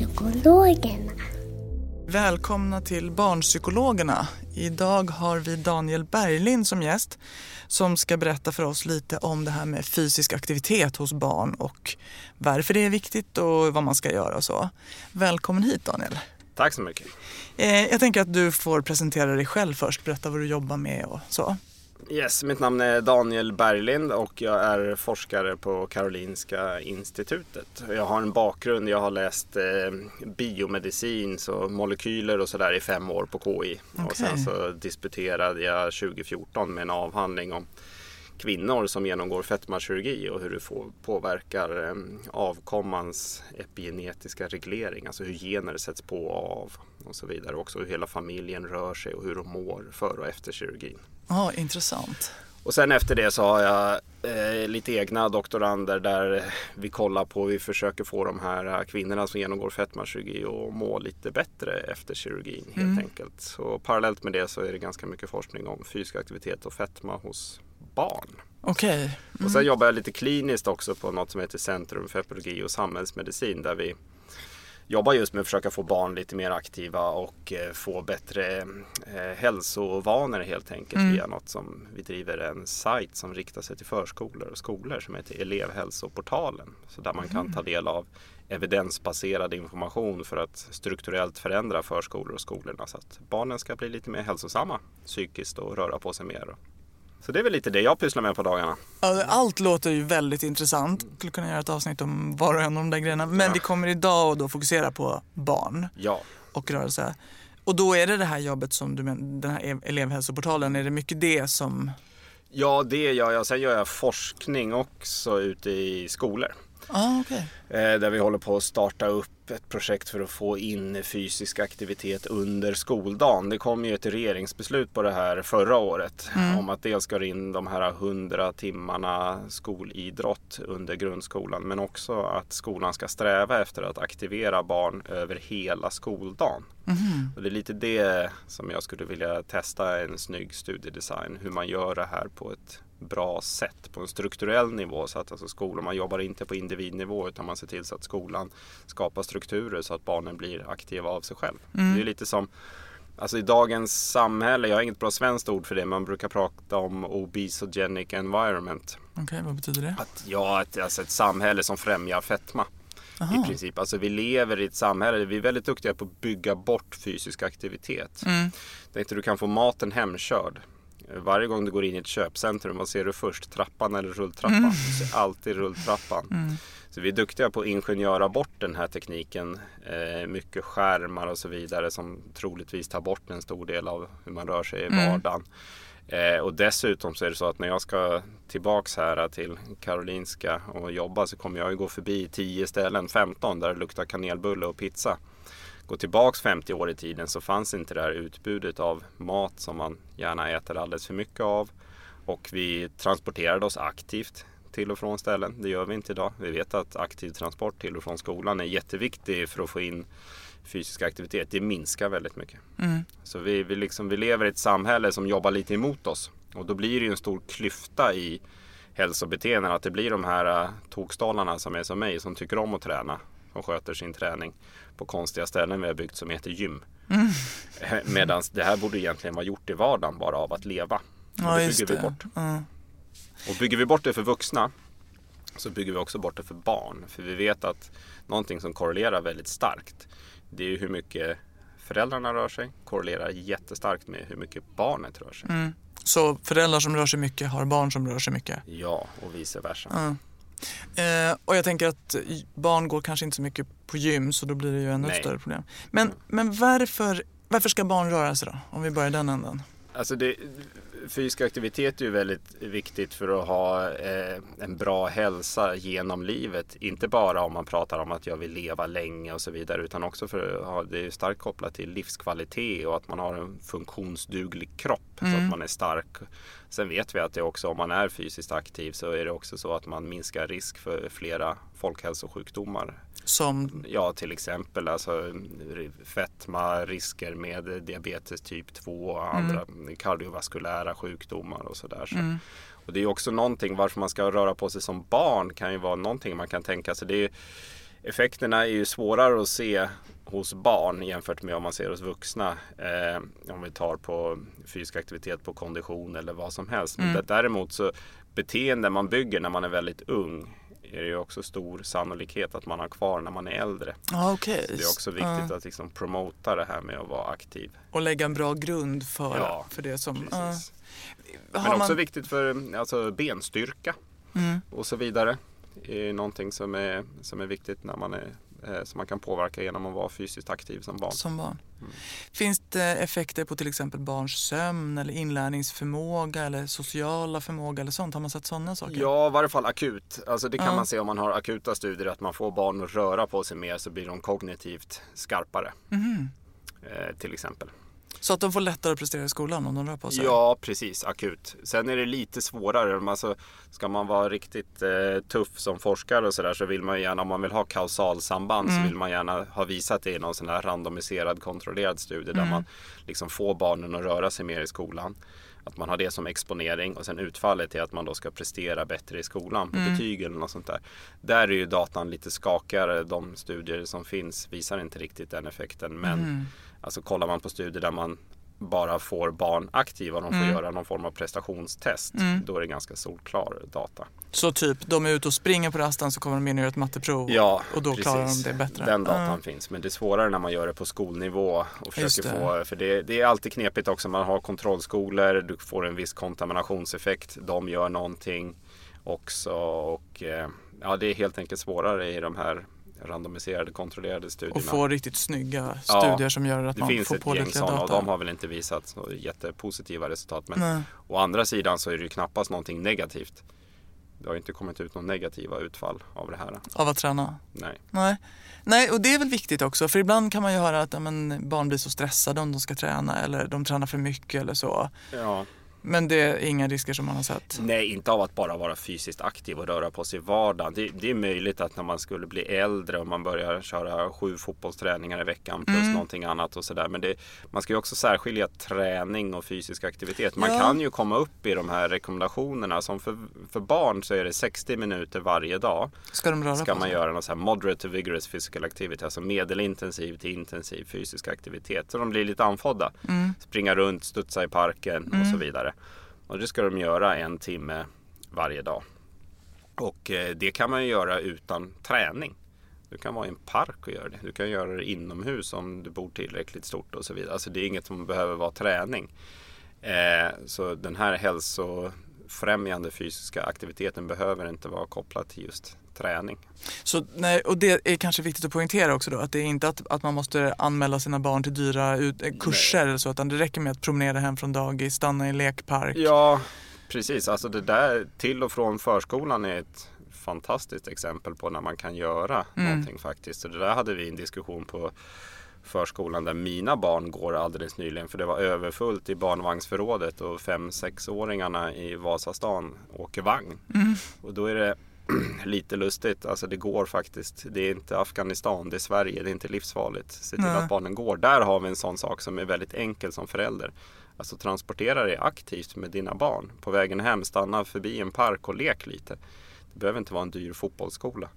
Barnpsykologerna. Välkomna till Barnpsykologerna. Idag har vi Daniel Berglind som gäst som ska berätta för oss lite om det här med fysisk aktivitet hos barn och varför det är viktigt och vad man ska göra och så. Välkommen hit Daniel. Tack så mycket. Eh, jag tänker att du får presentera dig själv först, berätta vad du jobbar med och så. Yes, mitt namn är Daniel Berglind och jag är forskare på Karolinska institutet. Jag har en bakgrund, jag har läst eh, biomedicin, så molekyler och sådär i fem år på KI. Okay. Och sen så disputerade jag 2014 med en avhandling om kvinnor som genomgår fetmakirurgi och hur det får, påverkar eh, avkommans epigenetiska reglering, alltså hur gener sätts på och av och så vidare. Också hur hela familjen rör sig och hur de mår före och efter kirurgin. Ja, oh, intressant. Och sen efter det så har jag eh, lite egna doktorander där vi kollar på, vi försöker få de här kvinnorna som genomgår fetmakirurgi att må lite bättre efter kirurgin helt mm. enkelt. Så parallellt med det så är det ganska mycket forskning om fysisk aktivitet och fetma hos barn. Okej. Okay. Mm. Och sen jobbar jag lite kliniskt också på något som heter Centrum för epidemiologi och samhällsmedicin där vi jobbar just med att försöka få barn lite mer aktiva och eh, få bättre eh, hälsovanor helt enkelt mm. via något som vi driver en sajt som riktar sig till förskolor och skolor som heter Elevhälsoportalen. Så där man kan ta mm. del av evidensbaserad information för att strukturellt förändra förskolor och skolorna så att barnen ska bli lite mer hälsosamma psykiskt och röra på sig mer. Så det är väl lite det jag pysslar med på dagarna. Allt låter ju väldigt intressant. Skulle kunna göra ett avsnitt om var och en av de där grejerna. Men ja. vi kommer idag att då fokusera på barn ja. och rörelse. Och då är det det här jobbet som du menar, den här elevhälsoportalen, är det mycket det som Ja, det gör jag. Sen gör jag forskning också ute i skolor. Ah, okay. Eh, där vi håller på att starta upp ett projekt för att få in fysisk aktivitet under skoldagen. Det kom ju ett regeringsbeslut på det här förra året mm. om att dels ska in de här 100 timmarna skolidrott under grundskolan men också att skolan ska sträva efter att aktivera barn över hela skoldagen. Mm. Och det är lite det som jag skulle vilja testa en snygg studiedesign, hur man gör det här på ett bra sätt på en strukturell nivå. Så att alltså skolan, man jobbar inte på individnivå utan man ser till så att skolan skapar strukturer så att barnen blir aktiva av sig själv. Mm. Det är lite som Alltså i dagens samhälle, jag har inget bra svenskt ord för det, man brukar prata om obesogenic environment. Okej, okay, vad betyder det? Att, ja, ett, alltså ett samhälle som främjar fetma. Aha. I princip. Alltså vi lever i ett samhälle, vi är väldigt duktiga på att bygga bort fysisk aktivitet. Mm. du kan få maten hemkörd. Varje gång du går in i ett köpcentrum, vad ser du först? Trappan eller rulltrappan? Mm. Du ser alltid rulltrappan. Mm. Så vi är duktiga på att ingenjöra bort den här tekniken. Eh, mycket skärmar och så vidare som troligtvis tar bort en stor del av hur man rör sig i mm. vardagen. Mm. Eh, och dessutom så är det så att när jag ska tillbaks här till Karolinska och jobba så kommer jag ju gå förbi 10 ställen, 15 där det luktar kanelbulle och pizza gå tillbaks 50 år i tiden så fanns inte det här utbudet av mat som man gärna äter alldeles för mycket av. Och vi transporterade oss aktivt till och från ställen. Det gör vi inte idag. Vi vet att aktiv transport till och från skolan är jätteviktig för att få in fysisk aktivitet. Det minskar väldigt mycket. Mm. Så vi, vi, liksom, vi lever i ett samhälle som jobbar lite emot oss. Och då blir det ju en stor klyfta i hälsobeteenden. Att det blir de här uh, tokstollarna som är som mig som tycker om att träna och sköter sin träning på konstiga ställen vi har byggt som heter gym. Mm. Medan det här borde egentligen vara gjort i vardagen bara av att leva. Ja, det bygger vi bort. Mm. Och bygger vi bort det för vuxna så bygger vi också bort det för barn. För vi vet att någonting som korrelerar väldigt starkt det är hur mycket föräldrarna rör sig korrelerar jättestarkt med hur mycket barnet rör sig. Mm. Så föräldrar som rör sig mycket har barn som rör sig mycket? Ja, och vice versa. Mm. Eh, och jag tänker att barn går kanske inte så mycket på gym så då blir det ju ännu Nej. större problem. Men, men varför, varför ska barn röra sig då? Om vi börjar den änden. Alltså det, fysisk aktivitet är ju väldigt viktigt för att ha eh, en bra hälsa genom livet. Inte bara om man pratar om att jag vill leva länge och så vidare utan också för att ha, det är starkt kopplat till livskvalitet och att man har en funktionsduglig kropp mm. så att mm. man är stark. Sen vet vi att det också om man är fysiskt aktiv så är det också så att man minskar risk för flera folkhälsosjukdomar som? Ja, till exempel alltså, fetma, risker med diabetes typ 2 och andra mm. kardiovaskulära sjukdomar och sådär. Så. Mm. Och det är också någonting varför man ska röra på sig som barn kan ju vara någonting man kan tänka sig. Det är, effekterna är ju svårare att se hos barn jämfört med om man ser hos vuxna. Eh, om vi tar på fysisk aktivitet på kondition eller vad som helst. Mm. Men däremot så beteende man bygger när man är väldigt ung är det ju också stor sannolikhet att man har kvar när man är äldre. okay. Så det är också viktigt uh. att liksom promota det här med att vara aktiv. Och lägga en bra grund för, ja, för det som... Uh. Men också man... viktigt för alltså, benstyrka mm. och så vidare. Är någonting som är, som är viktigt när man är Eh, som man kan påverka genom att vara fysiskt aktiv som barn. Som barn. Mm. Finns det effekter på till exempel barns sömn eller inlärningsförmåga eller sociala förmåga eller sånt? Har man sett sådana saker? Ja, i varje fall akut. Alltså det kan ja. man se om man har akuta studier att man får barn att röra på sig mer så blir de kognitivt skarpare. Mm. Eh, till exempel. Så att de får lättare att prestera i skolan om de rör på sig? Ja, precis. Akut. Sen är det lite svårare. Alltså, ska man vara riktigt eh, tuff som forskare och sådär så vill man gärna, om man vill ha kausalsamband mm. så vill man gärna ha visat det i någon sån här randomiserad kontrollerad studie mm. där man liksom får barnen att röra sig mer i skolan. Att man har det som exponering och sen utfallet är att man då ska prestera bättre i skolan på mm. betyg eller något sånt där. Där är ju datan lite skakigare. De studier som finns visar inte riktigt den effekten. Men mm. Alltså kollar man på studier där man bara får barn aktiva och de får mm. göra någon form av prestationstest. Mm. Då är det ganska solklar data. Så typ, de är ute och springer på rasten så kommer de in och gör ett matteprov ja, och då precis. klarar de det bättre? Den datan mm. finns. Men det är svårare när man gör det på skolnivå. Och försöker det. Få, för det, det, är alltid knepigt också. Man har kontrollskolor, du får en viss kontaminationseffekt. De gör någonting också. Och, eh, ja, det är helt enkelt svårare i de här randomiserade kontrollerade studierna. Och få riktigt snygga studier ja, som gör att man får pålitliga data. Och de har väl inte visat jättepositiva resultat. Men Nej. å andra sidan så är det ju knappast någonting negativt. Det har inte kommit ut några negativa utfall av det här. Av att träna? Nej. Nej. Nej, och det är väl viktigt också. För ibland kan man ju höra att ja, men, barn blir så stressade om de ska träna eller de tränar för mycket eller så. Ja. Men det är inga risker som man har sett? Nej, inte av att bara vara fysiskt aktiv och röra på sig i vardagen. Det, det, är möjligt att när man skulle bli äldre och man börjar köra sju fotbollsträningar i veckan plus mm. någonting annat och sådär. Men det, man ska ju också särskilja träning och fysisk aktivitet. Man ja. kan ju komma upp i de här rekommendationerna. Som för, för barn så är det 60 minuter varje dag. Ska de röra Ska man göra någon sån här moderate to vigorous physical activity. Alltså medelintensiv till intensiv fysisk aktivitet. Så de blir lite anfodda. Mm. Springa runt, studsa i parken mm. och så vidare. Och det ska de göra en timme varje dag. Och eh, det kan man ju göra utan träning. Du kan vara i en park och göra det. Du kan göra det inomhus om du bor tillräckligt stort och så vidare. Alltså det är inget som behöver vara träning. Eh, så den här hälsofrämjande fysiska aktiviteten behöver inte vara kopplad till just träning. Så, nej, och det är kanske viktigt att poängtera också då att det är inte att, att man måste anmäla sina barn till dyra ut, eh, kurser nej. eller så utan det räcker med att promenera hem från dagis, stanna i lekpark. Ja, precis. Alltså det där till och från förskolan är ett fantastiskt exempel på när man kan göra mm. någonting faktiskt. Så det där hade vi en diskussion på förskolan där mina barn går alldeles nyligen för det var överfullt i barnvagnsförrådet och fem sexåringarna i Vasastan åker vagn. Mm. Och då är det lite lustigt. Alltså det går faktiskt. Det är inte Afghanistan, det är Sverige. Det är inte livsfarligt. Se till Nej. att barnen går. Där har vi en sån sak som är väldigt enkel som förälder. Alltså transportera dig aktivt med dina barn. På vägen hem, stanna förbi en park och lek lite. Det behöver inte vara en dyr fotbollsskola.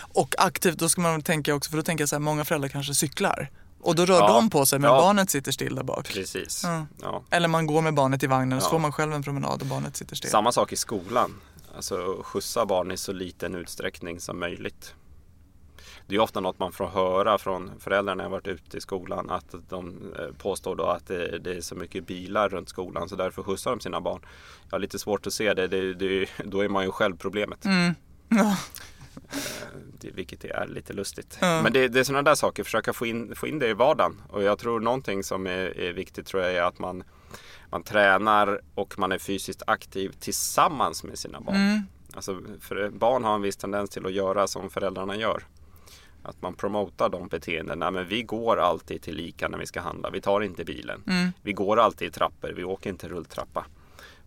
Och aktivt, då ska man tänka också, för då tänker jag så här, många föräldrar kanske cyklar. Och då rör Ja. de på sig men Ja. barnet sitter still där bak. Precis. Ja. Eller man går med barnet i vagnen och så får man själv en promenad och barnet sitter still. Samma sak i skolan. Alltså skjutsa barn i så liten utsträckning som möjligt. Det är ofta något man får höra från föräldrar när jag varit ute i skolan. Att de eh, påstår då att det, det är så mycket bilar runt skolan så därför skjutsar de sina barn. Jag har lite svårt att se det. det, det då är man ju själv problemet. Mm. Ja. Det, vilket är lite lustigt. Ja. Men det, det är sådana där saker, försöka få in, få in det i vardagen. Och jag tror någonting som är, är viktigt tror jag är att man, man tränar och man är fysiskt aktiv tillsammans med sina barn. Mm. Alltså, barn har en viss tendens till att göra som föräldrarna gör. Att man promotar de beteendena. Men vi går alltid till lika när vi ska handla. Vi tar inte bilen. Mm. Vi går alltid i trappor. Vi åker inte rulltrappa.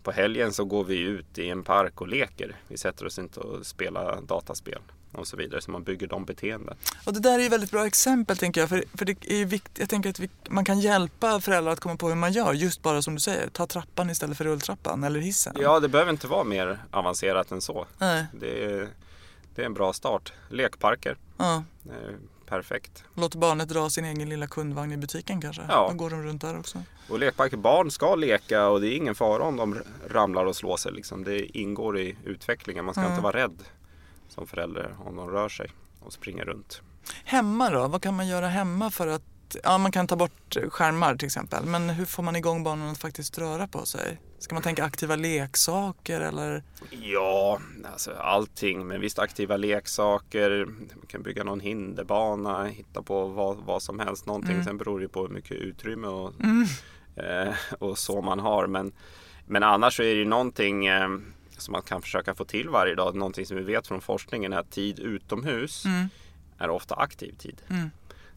På helgen så går vi ut i en park och leker. Vi sätter oss inte och spelar dataspel och så vidare. Så man bygger de beteenden. Och det där är ju väldigt bra exempel tänker jag. För, för det är viktigt, jag tänker att vi, man kan hjälpa föräldrar att komma på hur man gör. Just bara som du säger, ta trappan istället för rulltrappan eller hissen. Ja, det behöver inte vara mer avancerat än så. Nej. Det är, det är en bra start. Lekparker. Ja. Är perfekt. Låt barnet dra sin egen lilla kundvagn i butiken kanske. Ja. Då går de runt där också. Och lekparker, barn ska leka och det är ingen fara om de ramlar och slår sig. Liksom. Det ingår i utvecklingen. Man ska Mm. inte vara rädd som förälder om de rör sig och springer runt. Hemma då? Vad kan man göra hemma för att Ja, man kan ta bort skärmar till exempel. Men hur får man igång barnen att faktiskt röra på sig? Ska man tänka aktiva leksaker eller? Ja, alltså allting. Men visst aktiva leksaker. Man kan bygga någon hinderbana, hitta på vad, vad som helst. Någonting. Mm. Sen beror det på hur mycket utrymme och, Mm. eh, och så man har. Men, men annars så är det ju någonting eh, som man kan försöka få till varje dag. Någonting som vi vet från forskningen är att tid utomhus Mm. är ofta aktiv tid. Mm.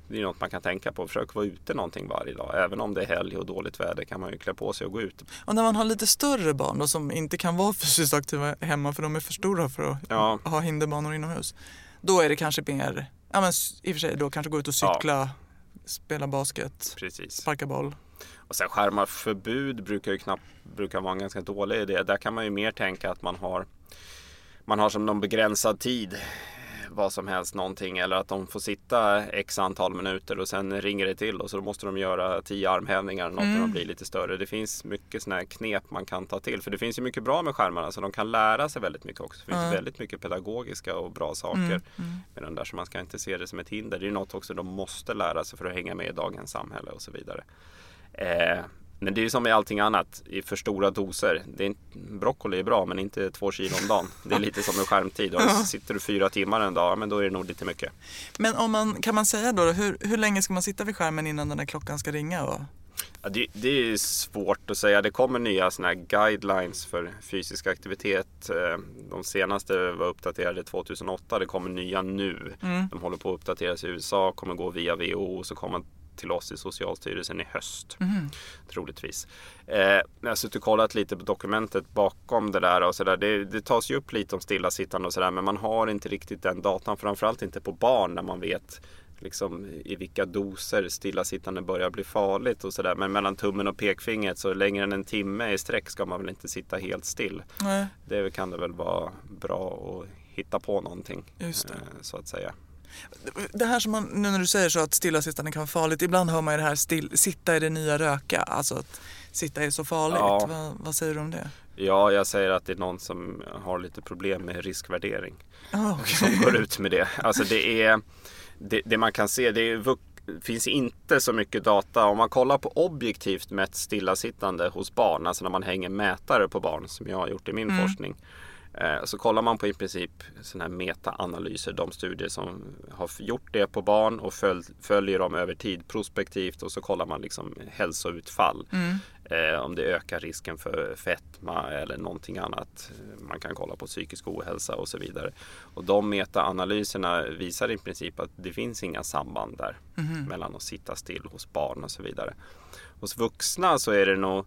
Det är något man kan tänka på. Försök vara ute någonting varje dag. Även om det är helg och dåligt väder kan man ju klä på sig och gå ut. Och när man har lite större barn då, som inte kan vara fysiskt aktiva hemma för de är för stora för att Ja. ha hinderbanor inomhus. Då är det kanske mer, ja men i och för sig då kanske gå ut och cykla, spela basket, Precis. sparka boll. Och sen skärmarförbud brukar ju knappt brukar vara en ganska dålig idé. Där kan man ju mer tänka att man har man har som någon begränsad tid vad som helst någonting eller att de får sitta x antal minuter och sen ringer det till och så då måste de göra tio armhävningar eller något när de blir lite större. Det finns mycket sådana här knep man kan ta till för det finns ju mycket bra med skärmarna så de kan lära sig väldigt mycket också. Det finns Ja. väldigt mycket pedagogiska och bra saker med den där så man ska inte se det som ett hinder. Det är något också de måste lära sig för att hänga med i dagens samhälle och så vidare. Eh, men det är ju som med allting annat i för stora doser. Det är inte, broccoli är bra men inte två kilo om dagen. Det är lite som med skärmtid. Och sitter du fyra timmar en dag, men då är det nog lite mycket. Men om man, kan man säga då, hur, hur länge ska man sitta vid skärmen innan den där klockan ska ringa? Och, Ja, det, det är svårt att säga. Det kommer nya såna guidelines för fysisk aktivitet. Eh, De senaste var uppdaterade 2008. Det kommer nya nu. De håller på att uppdateras i USA, kommer gå via WHO och så kommer till oss i Socialstyrelsen i höst. Troligtvis. Eh, jag har suttit och kollat lite på dokumentet bakom det där och så där. Det, det tas ju upp lite om stillasittande och sådär men man har inte riktigt den datan. Framförallt inte på barn när man vet liksom i vilka doser stillasittande börjar bli farligt och sådär. Men mellan tummen och pekfingret så längre än en timme i sträck ska man väl inte sitta helt still. nej, Det kan det väl vara bra att hitta på någonting. Eh, Så att säga. Det här som man, nu när du säger så att stillasittande kan vara farligt, ibland hör man ju det här still, sitta i det nya röka, alltså att sitta är så farligt. Ja. Vad, vad säger du om det? Ja, jag säger att det är någon som har lite problem med riskvärdering. Ah, okej. som går ut med det. Alltså det är det, det man kan se, det är, finns inte så mycket data. Om man kollar på objektivt mätt stillasittande hos barn, alltså när man hänger mätare på barn som jag har gjort i min forskning. Eh, Så kollar man på i princip sådana här metaanalyser, de studier som har gjort det på barn och följ, följer dem över tid prospektivt och så kollar man liksom hälsoutfall. Eh, om det ökar risken för fetma eller någonting annat. Man kan kolla på psykisk ohälsa och så vidare. Och de metaanalyserna visar i princip att det finns inga samband där mellan att sitta still hos barn och så vidare. Hos vuxna så är det nog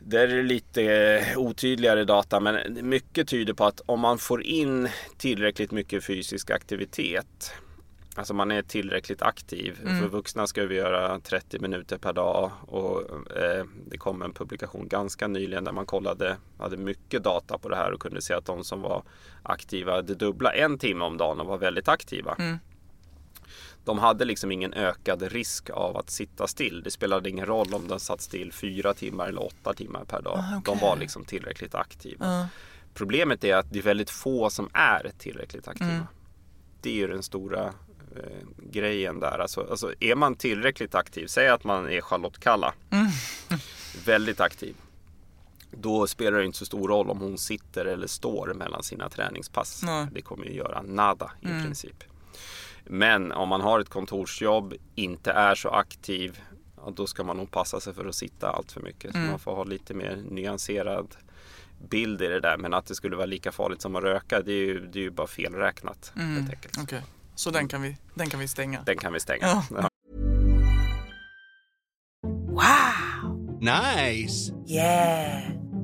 där är det lite eh, otydligare data men mycket tyder på att om man får in tillräckligt mycket fysisk aktivitet Alltså man är tillräckligt aktiv. För vuxna ska vi göra 30 minuter per dag och eh, det kom en publikation ganska nyligen där man kollade, hade mycket data på det här och kunde se att de som var aktiva det dubbla en timme om dagen och var väldigt aktiva. De hade liksom ingen ökad risk av att sitta still. Det spelade ingen roll om de satt still fyra timmar eller åtta timmar per dag. Ah, okej. De var liksom tillräckligt aktiva. Ja. Problemet är att det är väldigt få som är tillräckligt aktiva. Mm. Det är ju den stora eh, grejen där. Alltså, alltså är man tillräckligt aktiv, säg att man är Charlotte Kalla, Mm. väldigt aktiv. Då spelar det inte så stor roll om hon sitter eller står mellan sina träningspass. Nej. Det kommer ju göra nada i Mm. princip. Men om man har ett kontorsjobb, inte är så aktiv, då ska man nog passa sig för att sitta allt för mycket. Så Mm. man får ha lite mer nyanserad bild i det där. Men att det skulle vara lika farligt som att röka, det är ju, det är ju bara felräknat. Mm. Helt enkelt. Okej, så den kan vi, den kan vi stänga. Den kan vi stänga. Ja. Ja. Nice.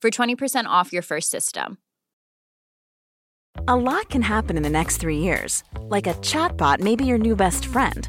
for 20% off your first system. A lot can happen in the next three years. Like a chatbot may be your new best friend.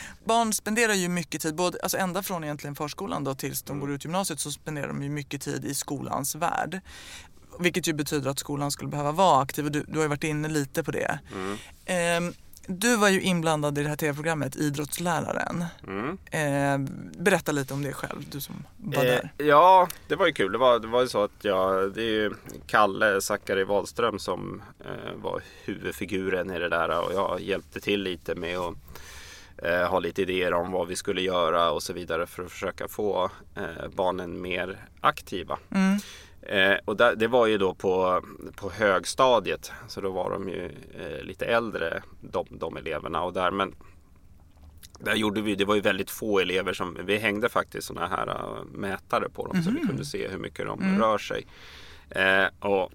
Barn spenderar ju mycket tid, både, alltså ända från egentligen förskolan då tills de går ut gymnasiet så spenderar de ju mycket tid i skolans värld. Vilket ju betyder att skolan skulle behöva vara aktiv och du, du har ju varit inne lite på det. Ehm, du var ju inblandad i det här tv-programmet Idrottsläraren. Mm. Ehm, berätta lite om det själv, du som var där. Eh, ja, det var ju kul. Det var, det var ju så att jag, det är ju Kalle Zackari Wahlström som eh, var huvudfiguren i det där och jag hjälpte till lite med att eh, ha lite idéer om vad vi skulle göra och så vidare för att försöka få eh, barnen mer aktiva. Mm. Eh, och där, det var ju då på, på högstadiet, så då var de ju eh, lite äldre de, de eleverna och där men där gjorde vi, det var ju väldigt få elever som, vi hängde faktiskt sådana här äh, mätare på dem så vi kunde se hur mycket de rör sig. Eh, och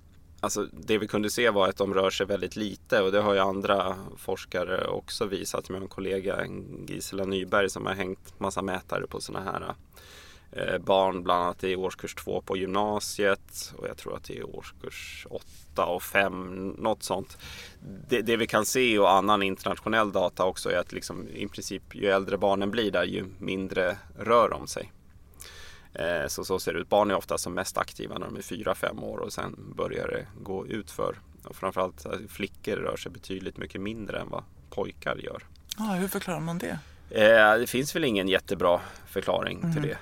Alltså det vi kunde se var att de rör sig väldigt lite och det har ju andra forskare också visat. Med en kollega Gisela Nyberg som har hängt massa mätare på sådana här eh, barn bland annat i årskurs 2 på gymnasiet och jag tror att det är årskurs 8 och 5, något sånt. Det, det vi kan se och annan internationell data också är att liksom, i princip ju äldre barnen blir där ju mindre rör de sig. Eh, Så så ser det ut. Barn är ofta som mest aktiva när de är 4-5 år och sen börjar det gå ut för. Och framförallt eh, flickor rör sig betydligt mycket mindre än vad pojkar gör. Ah, hur förklarar man det? Eh, Det finns väl ingen jättebra förklaring till det.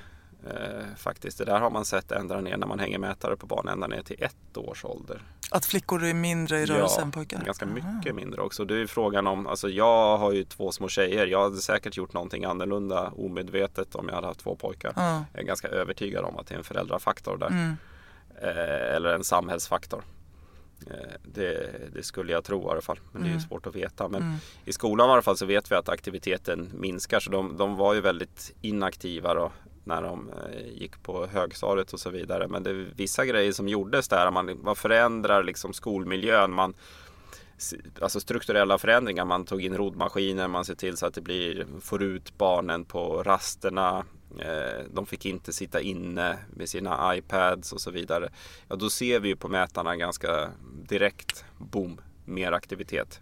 Eh, faktiskt. Det där har man sett ända ner när man hänger mätare på barn ända ner till ett års ålder. Att flickor är mindre i rörelse än pojkar? ganska mycket mindre också. Det är frågan om, alltså jag har ju två små tjejer. Jag hade säkert gjort någonting annorlunda omedvetet om jag hade haft två pojkar. Ja. Jag är ganska övertygad om att det är en föräldrafaktor där. Mm. Eh, eller en samhällsfaktor. Eh, det, det skulle jag tro i alla fall. Men det är ju svårt att veta. Men i skolan i alla fall så vet vi att aktiviteten minskar. Så de, de var ju väldigt inaktiva då när de eh, gick på högstadiet och så vidare. Men det är vissa grejer som gjordes där. Man, man förändrar liksom skolmiljön. Man, alltså strukturella förändringar. Man tog in rodmaskiner, man ser till så att det blir, får ut barnen på rasterna. Eh, de fick inte sitta inne med sina iPads och så vidare. Ja, då ser vi ju på mätarna ganska direkt, boom, mer aktivitet.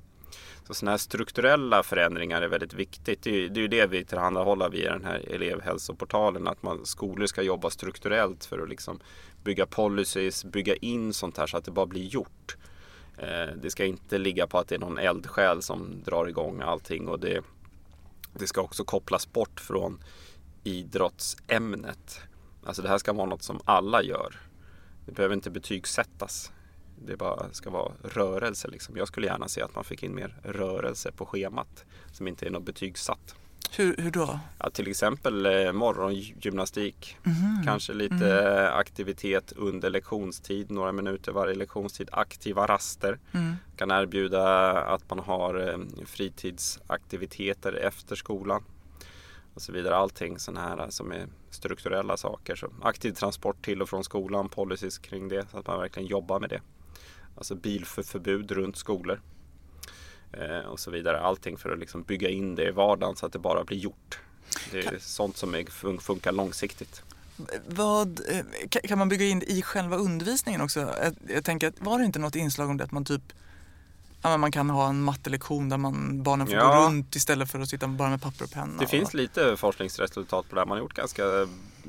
Så sådana här strukturella förändringar är väldigt viktigt. Det är, det är ju det vi tillhandahåller via den här elevhälsoportalen. Att man, skolor ska jobba strukturellt för att liksom bygga policies, bygga in sånt här så att det bara blir gjort. Eh, det ska inte ligga på att det är någon eldsjäl som drar igång allting och det, det ska också kopplas bort från idrottsämnet. Alltså det här ska vara något som alla gör. Det behöver inte betygsättas. Det bara ska vara rörelse. Liksom. Jag skulle gärna se att man fick in mer rörelse på schemat som inte är något betygsatt. Hur, hur då? Ja, till exempel eh, morgongymnastik. Mm. Kanske lite mm. aktivitet under lektionstid, några minuter varje lektionstid. Aktiva raster. Mm. Kan erbjuda att man har eh, fritidsaktiviteter efter skolan. Och så vidare. Allting sådana här som är strukturella saker. Så aktiv transport till och från skolan, policies kring det. Så att man verkligen jobbar med det. Alltså bilförbud runt skolor. Eh, och så vidare. Allting för att liksom bygga in det i vardagen så att det bara blir gjort. Det är kan, sånt som funkar långsiktigt. Vad, eh, kan man bygga in det i själva undervisningen också? Jag, jag tänker var det inte något inslag om det att man typ Ja, man kan ha en mattelektion där man, barnen får ja. gå runt istället för att sitta bara med papper och penna. Det och... finns lite forskningsresultat på det. Man har gjort ganska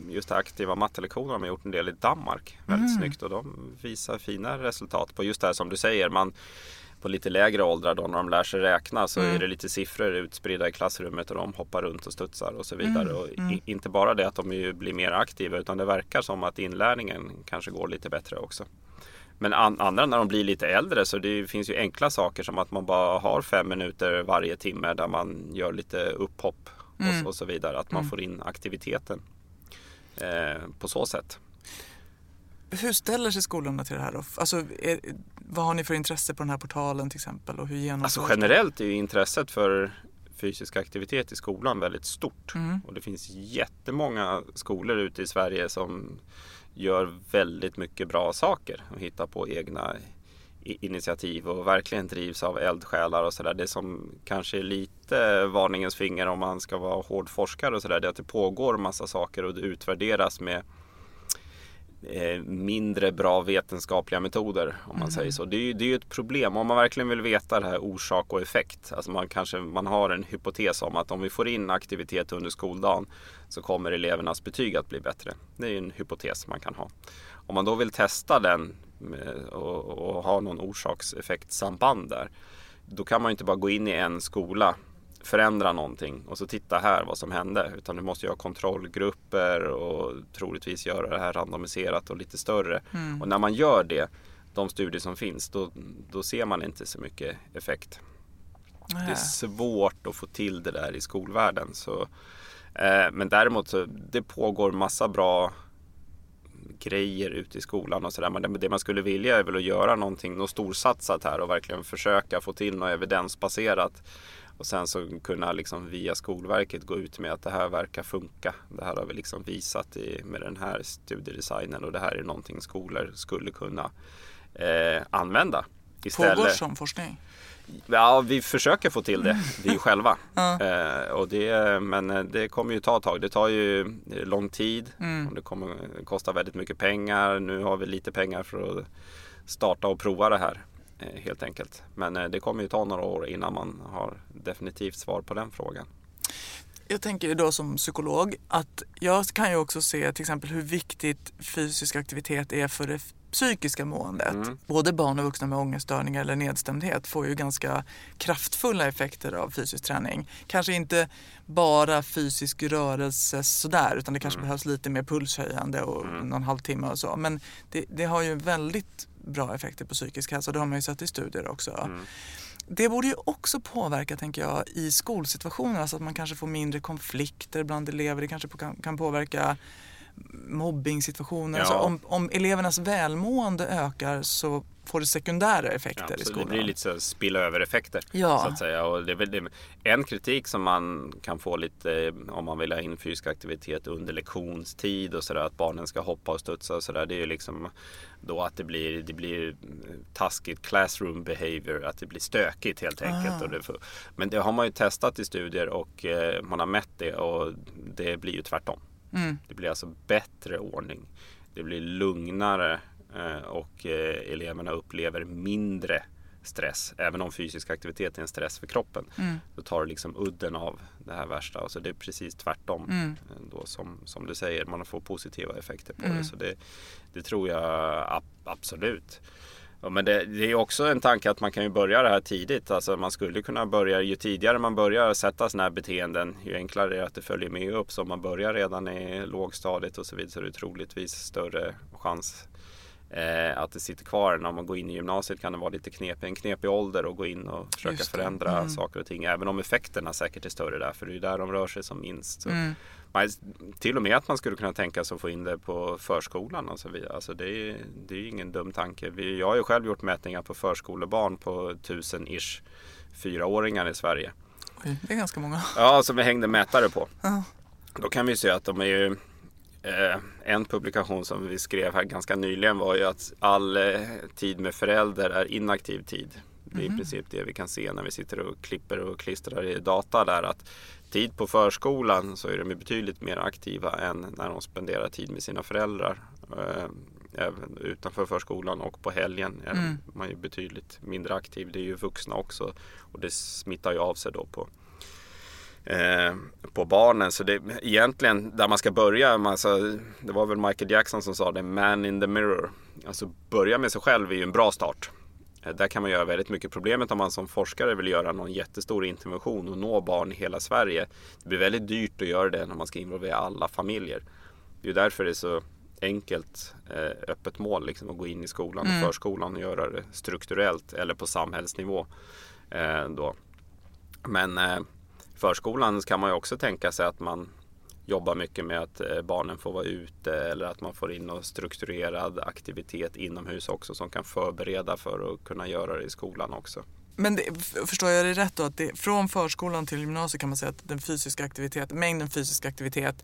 just aktiva mattelektioner. Man har gjort en del i Danmark. Väldigt mm. snyggt och de visar fina resultat på just det här som du säger. Man, på lite lägre åldrar då när de lär sig räkna så mm. är det lite siffror utspridda i klassrummet och de hoppar runt och studsar och så vidare. Mm. Och mm. inte bara det att de blir mer aktiva utan det verkar som att inlärningen kanske går lite bättre också. Men an andra när de blir lite äldre så det finns ju enkla saker som att man bara har fem minuter varje timme där man gör lite upphopp mm. och, och, så vidare. Att man mm. får in aktiviteten eh, på så sätt. Hur ställer sig skolorna till det här då? Alltså, är, vad har ni för intresse på den här portalen till exempel? Och hur alltså generellt är ju intresset för fysisk aktivitet i skolan väldigt stort. Mm. Och det finns jättemånga skolor ute i Sverige som gör väldigt mycket bra saker och hittar på egna initiativ och verkligen drivs av eldsjälar och sådär. Det som kanske är lite varningens finger om man ska vara hård forskare och sådär, det är att det pågår massa saker och det utvärderas med mindre bra vetenskapliga metoder om man mm. säger så. Det är, det är ju ett problem om man verkligen vill veta det här orsak och effekt. Alltså man kanske man har en hypotes om att om vi får in aktivitet under skoldagen så kommer elevernas betyg att bli bättre. Det är ju en hypotes man kan ha. Om man då vill testa den eh, och, och ha någon orsakseffektsamband där då kan man inte bara gå in i en skola förändra någonting och så titta här vad som hände. Utan du måste ha kontrollgrupper och troligtvis göra det här randomiserat och lite större. Mm. Och när man gör det, de studier som finns, då, då ser man inte så mycket effekt. Nä. Det är svårt att få till det där i skolvärlden. Så, eh, men däremot så det pågår massa bra grejer ute i skolan och sådär. Men det man skulle vilja är väl att göra någonting, något storsatsat här och verkligen försöka få till något evidensbaserat och sen så kunna liksom via Skolverket gå ut med att det här verkar funka. Det här har vi liksom visat i, med den här studiedesignen och det här är någonting skolor skulle kunna eh, använda. Istället. Pågår som forskning? Ja, vi försöker få till det, vi själva. ja. eh, och det, men eh, det kommer ju ta ett tag. Det tar ju lång tid mm. och det kommer kosta väldigt mycket pengar. Nu har vi lite pengar för att starta och prova det här. Eh, helt enkelt. Men eh, det kommer ju ta några år innan man har definitivt svar på den frågan. Jag tänker då som psykolog att jag kan ju också se till exempel hur viktigt fysisk aktivitet är för det psykiska måendet. Mm. Både barn och vuxna med ångeststörningar eller nedstämdhet får ju ganska kraftfulla effekter av fysisk träning. Kanske inte bara fysisk rörelse sådär utan det kanske mm. behövs lite mer pulshöjande och mm. någon halvtimme och så. Men det, det har ju väldigt bra effekter på psykisk hälsa. Det har man ju sett i studier också. Mm. Det borde ju också påverka, tänker jag, i skolsituationer. Alltså att man kanske får mindre konflikter bland elever. Det kanske kan, kan påverka mobbing-situationer. Ja. Alltså om, om elevernas välmående ökar så får det sekundära effekter ja, i skolan. Det blir lite så spilla över effekter ja. så att säga. Och det är väl det, en kritik som man kan få lite eh, om man vill ha in fysisk aktivitet under lektionstid och sådär att barnen ska hoppa och studsa och sådär. Det är ju liksom då att det blir, det blir taskigt classroom behavior, att det blir stökigt helt enkelt. Ah. Det, men det har man ju testat i studier och eh, man har mätt det och det blir ju tvärtom. Mm. Det blir alltså bättre ordning. Det blir lugnare eh, och eh, eleverna upplever mindre stress. Även om fysisk aktivitet är en stress för kroppen. Mm. Då tar det liksom udden av det här värsta. Alltså det är precis tvärtom. Mm. Eh, då som, som du säger, man får positiva effekter på mm. det. Så det, det tror jag absolut. Ja, men det, det, är också en tanke att man kan ju börja det här tidigt. Alltså man skulle kunna börja, ju tidigare man börjar sätta sådana här beteenden, ju enklare är det att det följer med upp. Så om man börjar redan i lågstadiet och så vidare så är det troligtvis större chans eh, att det sitter kvar. När man går in i gymnasiet kan det vara lite knepig, en knepig ålder att gå in och försöka förändra mm. saker och ting. Även om effekterna säkert är större där, för det är där de rör sig som minst. Mm. Man, till och med att man skulle kunna tänka sig att få in det på förskolan och så vidare. Alltså det, är, det är ingen dum tanke. Vi, jag har ju själv gjort mätningar på förskolebarn på tusen ish fyraåringar i Sverige. Det är ganska många. Ja, som vi hängde mätare på. Ja. Då kan vi se att de är ju en publikation som vi skrev här ganska nyligen var ju att all eh, tid med förälder är inaktiv tid. Det är i mhm. princip det vi kan se när vi sitter och klipper och klistrar i data där. Att tid på förskolan så är de betydligt mer aktiva än när de spenderar tid med sina föräldrar. Eh, även utanför förskolan och på helgen är mm. man ju betydligt mindre aktiv. Det är ju vuxna också och det smittar ju av sig då på Eh, på barnen. Så det egentligen där man ska börja, alltså, det var väl Michael Jackson som sa det, man in the mirror. Alltså börja med sig själv är ju en bra start. Eh, där kan man göra väldigt mycket. Problemet om man som forskare vill göra någon jättestor intervention och nå barn i hela Sverige. Det blir väldigt dyrt att göra det när man ska involvera alla familjer. Det är därför det är så enkelt eh, öppet mål liksom, att gå in i skolan och mm. förskolan och göra det strukturellt eller på samhällsnivå. Eh, då. Men eh, förskolan kan man ju också tänka sig att man jobbar mycket med att eh, barnen får vara ute eller att man får in någon strukturerad aktivitet inomhus också som kan förbereda för att kunna göra det i skolan också. Men det, förstår jag det rätt då att det, från förskolan till gymnasiet kan man säga att den fysiska aktivitet, mängden fysisk aktivitet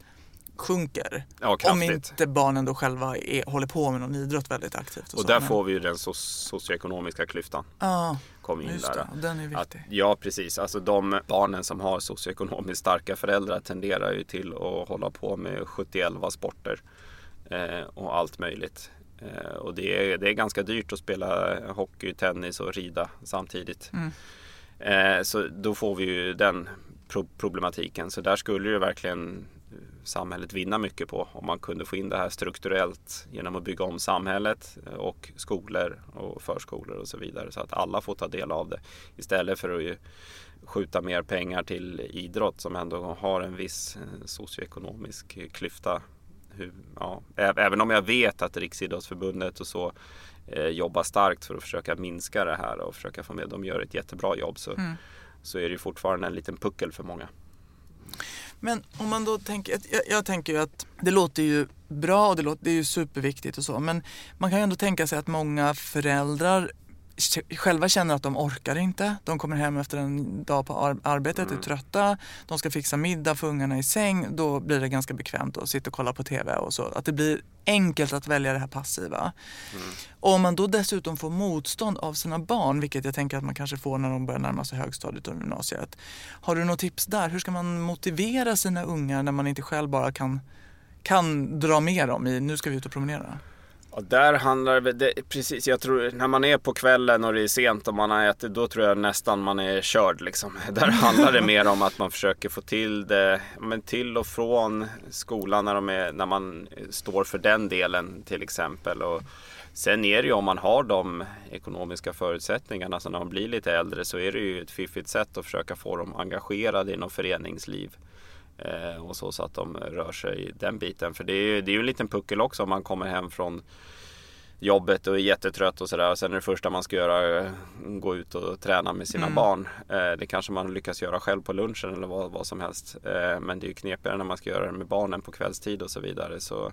sjunker. Ja, om inte barnen då själva är, håller på med någon idrott väldigt aktivt. Och, och där får vi ju den so socioekonomiska klyftan. Ja, kom in där. Det, den är viktig. Att, ja, precis. Alltså de barnen som har socioekonomiskt starka föräldrar tenderar ju till att hålla på med 71 sporter eh, och allt möjligt. Eh, och det är, det är ganska dyrt att spela hockey, tennis och rida samtidigt. Mm. Eh, så då får vi ju den pro problematiken. Så där skulle ju verkligen samhället vinna mycket på om man kunde få in det här strukturellt genom att bygga om samhället och skolor och förskolor och så vidare så att alla får ta del av det istället för att skjuta mer pengar till idrott som ändå har en viss eh, socioekonomisk klyfta. Ja, även om jag vet att Riksidrottsförbundet och så eh, jobbar starkt för att försöka minska det här och försöka få med, de gör ett jättebra jobb så, mm. så är det fortfarande en liten puckel för många. Men om man då tänker, jag, jag tänker ju att det låter ju bra och det, låter, det är ju superviktigt och så men man kan ju ändå tänka sig att många föräldrar själva känner att de orkar inte. De kommer hem efter en dag på arbetet, mm. är trötta, de ska fixa middag, få ungarna i säng. Då blir det ganska bekvämt att sitta och kolla på TV och så. Att det blir enkelt att välja det här passiva. Mm. Och om man då dessutom får motstånd av sina barn, vilket jag tänker att man kanske får när de börjar närma sig högstadiet och gymnasiet. Har du något tips där? Hur ska man motivera sina ungar när man inte själv bara kan, kan dra med dem i nu ska vi ut och promenera? Ja, där handlar det, precis, jag tror när man är på kvällen och det är sent och man har ätit, då tror jag nästan man är körd liksom. Där handlar det mer om att man försöker få till det, men till och från skolan när, de är, när man står för den delen till exempel. Och sen är det ju om man har de ekonomiska förutsättningarna, så när man blir lite äldre så är det ju ett fiffigt sätt att försöka få dem engagerade i något föreningsliv. Eh, och så, så att de rör sig den biten. För det är ju det är ju en liten puckel också om man kommer hem från jobbet och är jättetrött och sådär. Sen är det första man ska göra eh, gå ut och träna med sina mm. barn. Eh, det kanske man lyckas göra själv på lunchen eller vad, vad som helst. Men det är ju knepigare när man ska göra det med barnen på kvällstid och så vidare. Så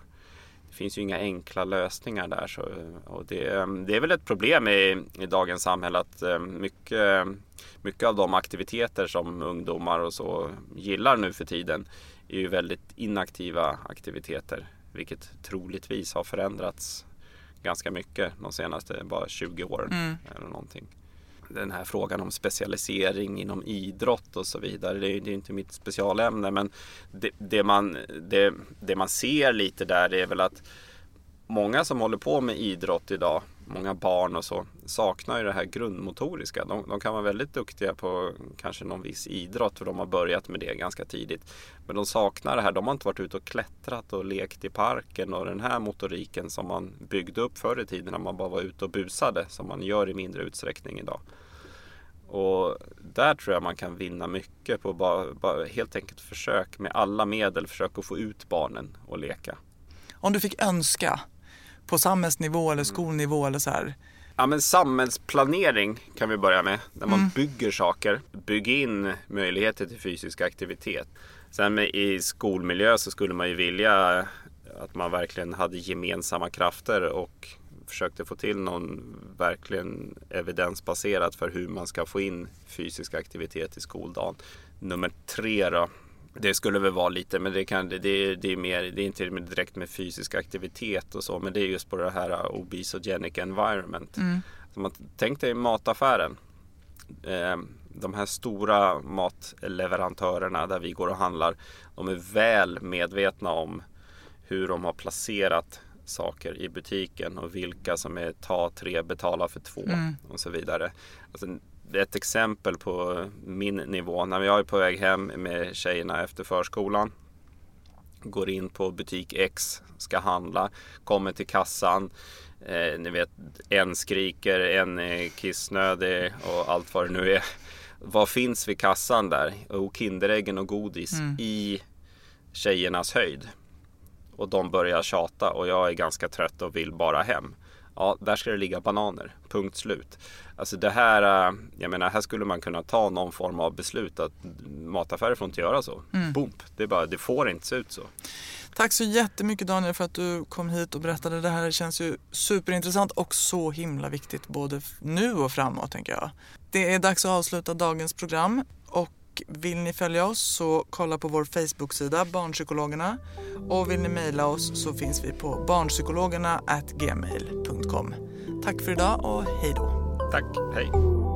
finns ju inga enkla lösningar där. Så, och det, eh, det är väl ett problem i, i dagens samhälle att eh, mycket mycket av de aktiviteter som ungdomar och så gillar nu för tiden är ju väldigt inaktiva aktiviteter. Vilket troligtvis har förändrats ganska mycket de senaste bara 20 åren. Mm. Eller någonting den här frågan om specialisering inom idrott och så vidare. Det är, det är inte mitt specialämne men det, det, man, det, det man ser lite där är väl att många som håller på med idrott idag, många barn och så, saknar ju det här grundmotoriska. De, de, kan vara väldigt duktiga på kanske någon viss idrott för de har börjat med det ganska tidigt. Men de saknar det här. De har inte varit ute och klättrat och lekt i parken och den här motoriken som man byggde upp förr i tiden när man bara var ute och busade som man gör i mindre utsträckning idag. Och där tror jag man kan vinna mycket på bara, bara helt enkelt försök med alla medel försöka få ut barnen och leka. Om du fick önska på samhällsnivå eller skolnivå eller så här? Ja men samhällsplanering kan vi börja med. När man mm. bygger saker, bygg in möjligheter till fysisk aktivitet. Sen i skolmiljö så skulle man ju vilja att man verkligen hade gemensamma krafter och försökte få till någon verkligen evidensbaserat för hur man ska få in fysisk aktivitet i skoldagen. Nummer tre då, det skulle väl vara lite, men det, kan, det, det, är mer, det är inte direkt med fysisk aktivitet och så, men det är just på det här obesogenic environment. Mm. Så man, tänk dig mataffären. Eh, de här stora matleverantörerna där vi går och handlar, de är väl medvetna om hur de har placerat saker i butiken och vilka som är ta tre, betala för två mm. och så vidare. Alltså, ett exempel på min nivå. När jag är på väg hem med tjejerna efter förskolan. Går in på butik X, ska handla, kommer till kassan. Eh, ni vet, en skriker, en är kissnödig och allt vad det nu är. Vad finns vid kassan där? Och Kinderäggen och godis mm. i tjejernas höjd. Och de börjar tjata och jag är ganska trött och vill bara hem. Ja, där ska det ligga bananer. Punkt slut. Alltså det här, äh, jag menar här skulle man kunna ta någon form av beslut att mataffärer får inte göra så. Mm. Bump. Det, är bara, det får inte se ut så. Tack så jättemycket Daniel för att du kom hit och berättade. Det här känns ju superintressant och så himla viktigt både nu och framåt tänker jag. Det är dags att avsluta dagens program och vill ni följa oss så kolla på vår Facebook-sida Barnpsykologerna och vill ni mejla oss så finns vi på barnpsykologerna gmail.com. Tack för idag och hej då. Tack, hej.